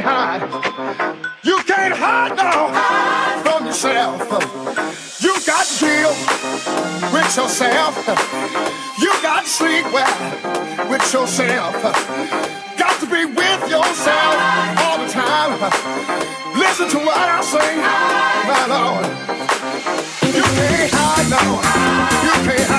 can't hide. You can't hide now from yourself. You got to deal with yourself. You got to sleep well with yourself. Got to be with yourself all the time. Listen to what I say, my Lord. You can't hide now. You can't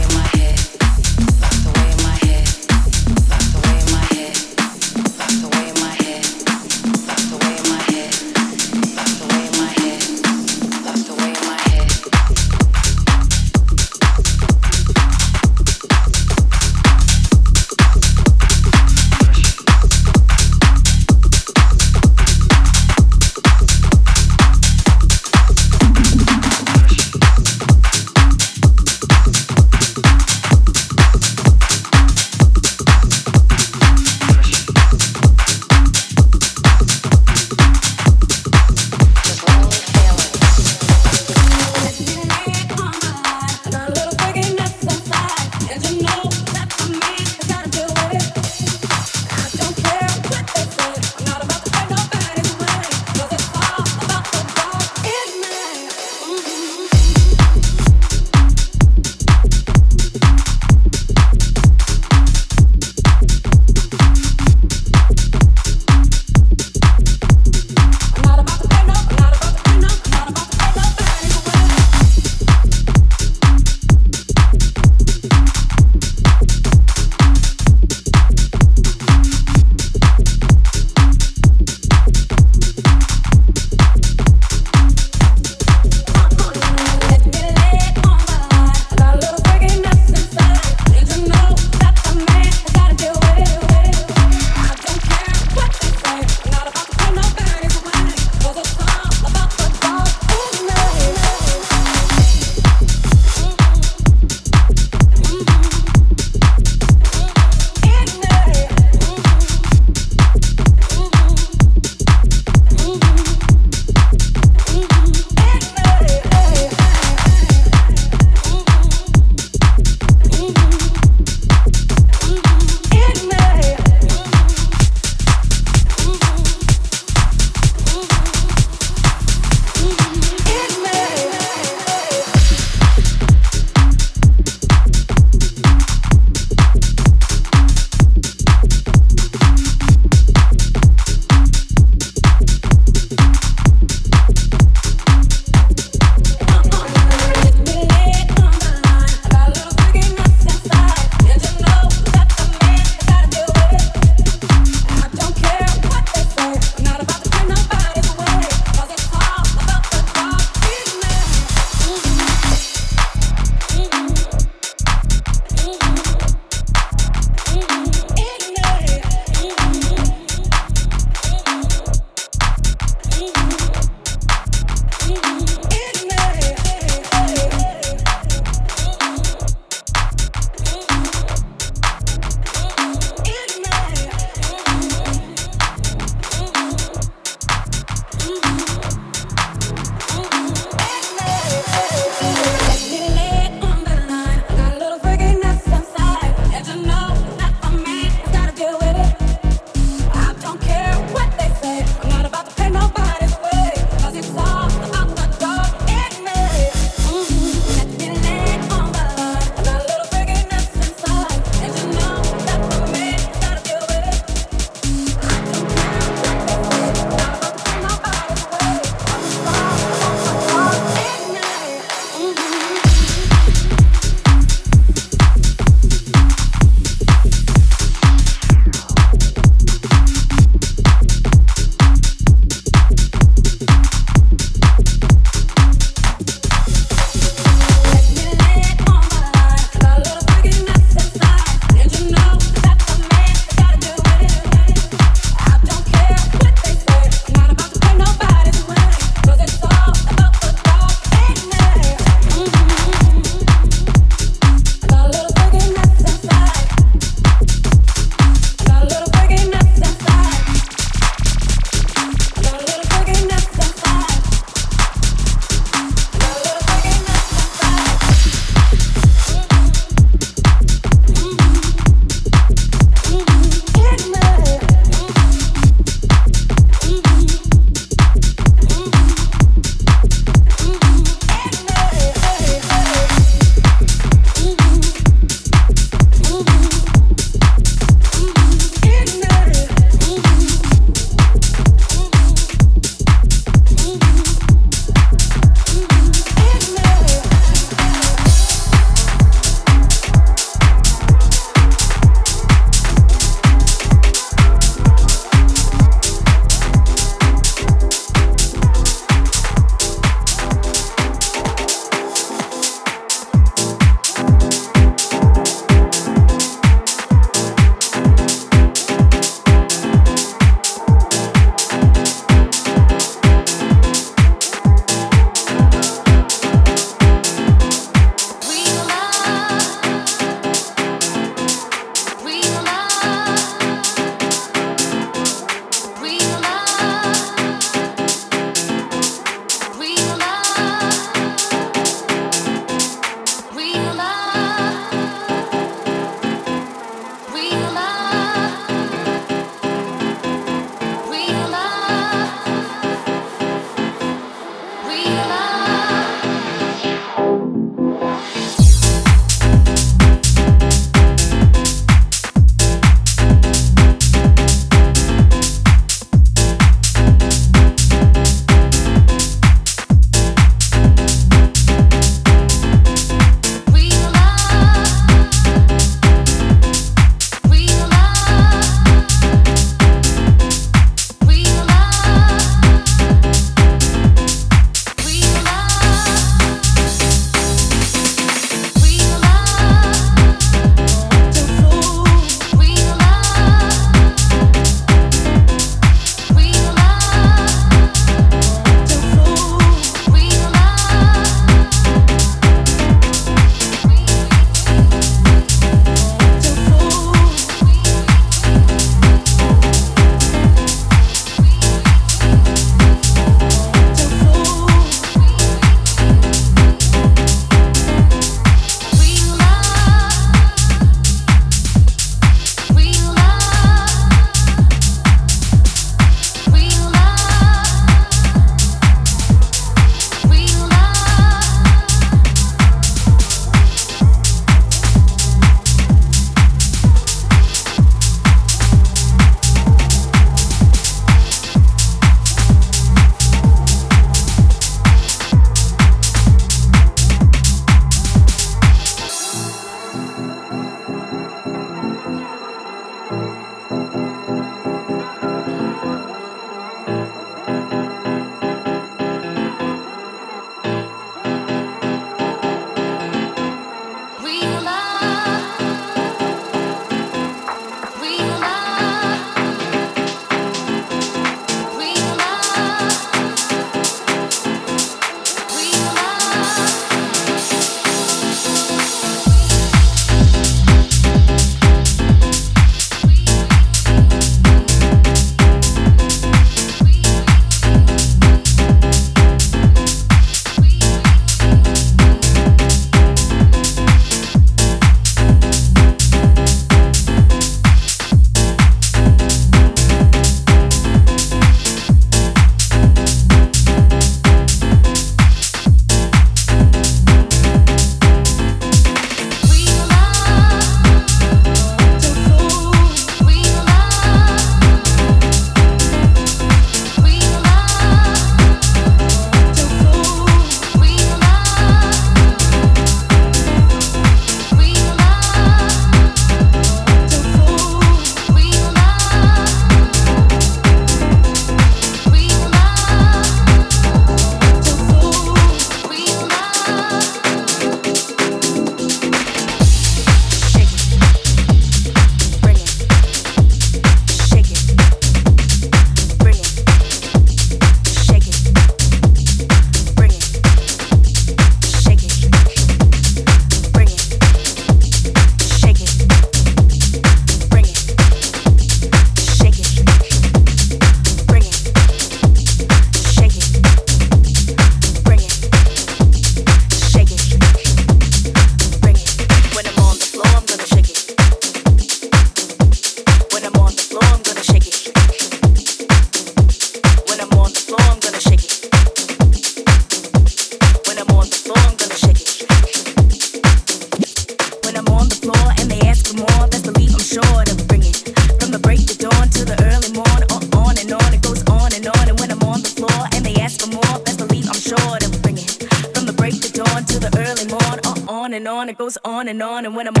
and on. And when I'm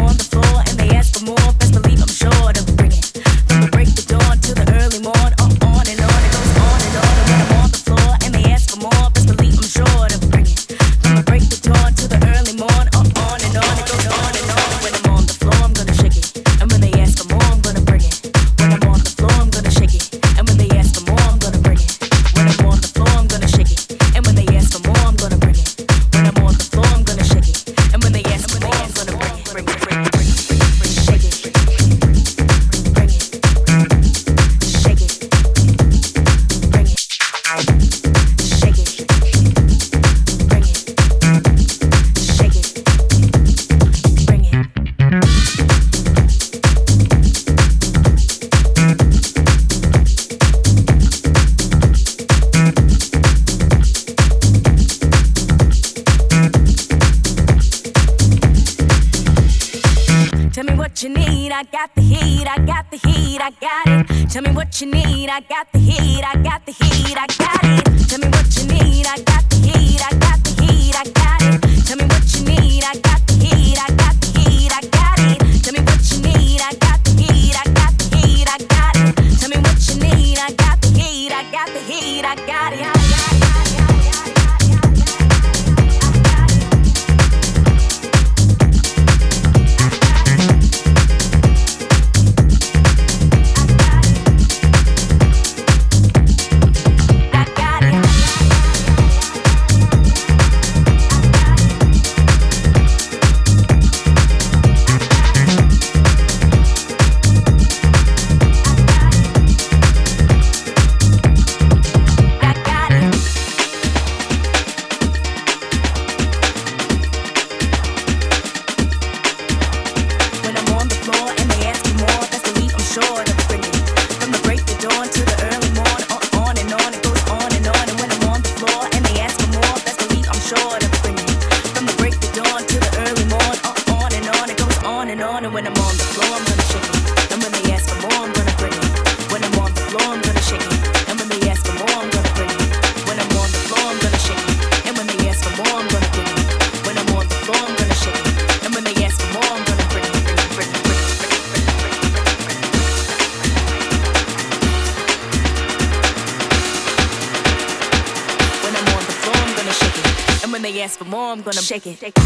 Shake it. Shake.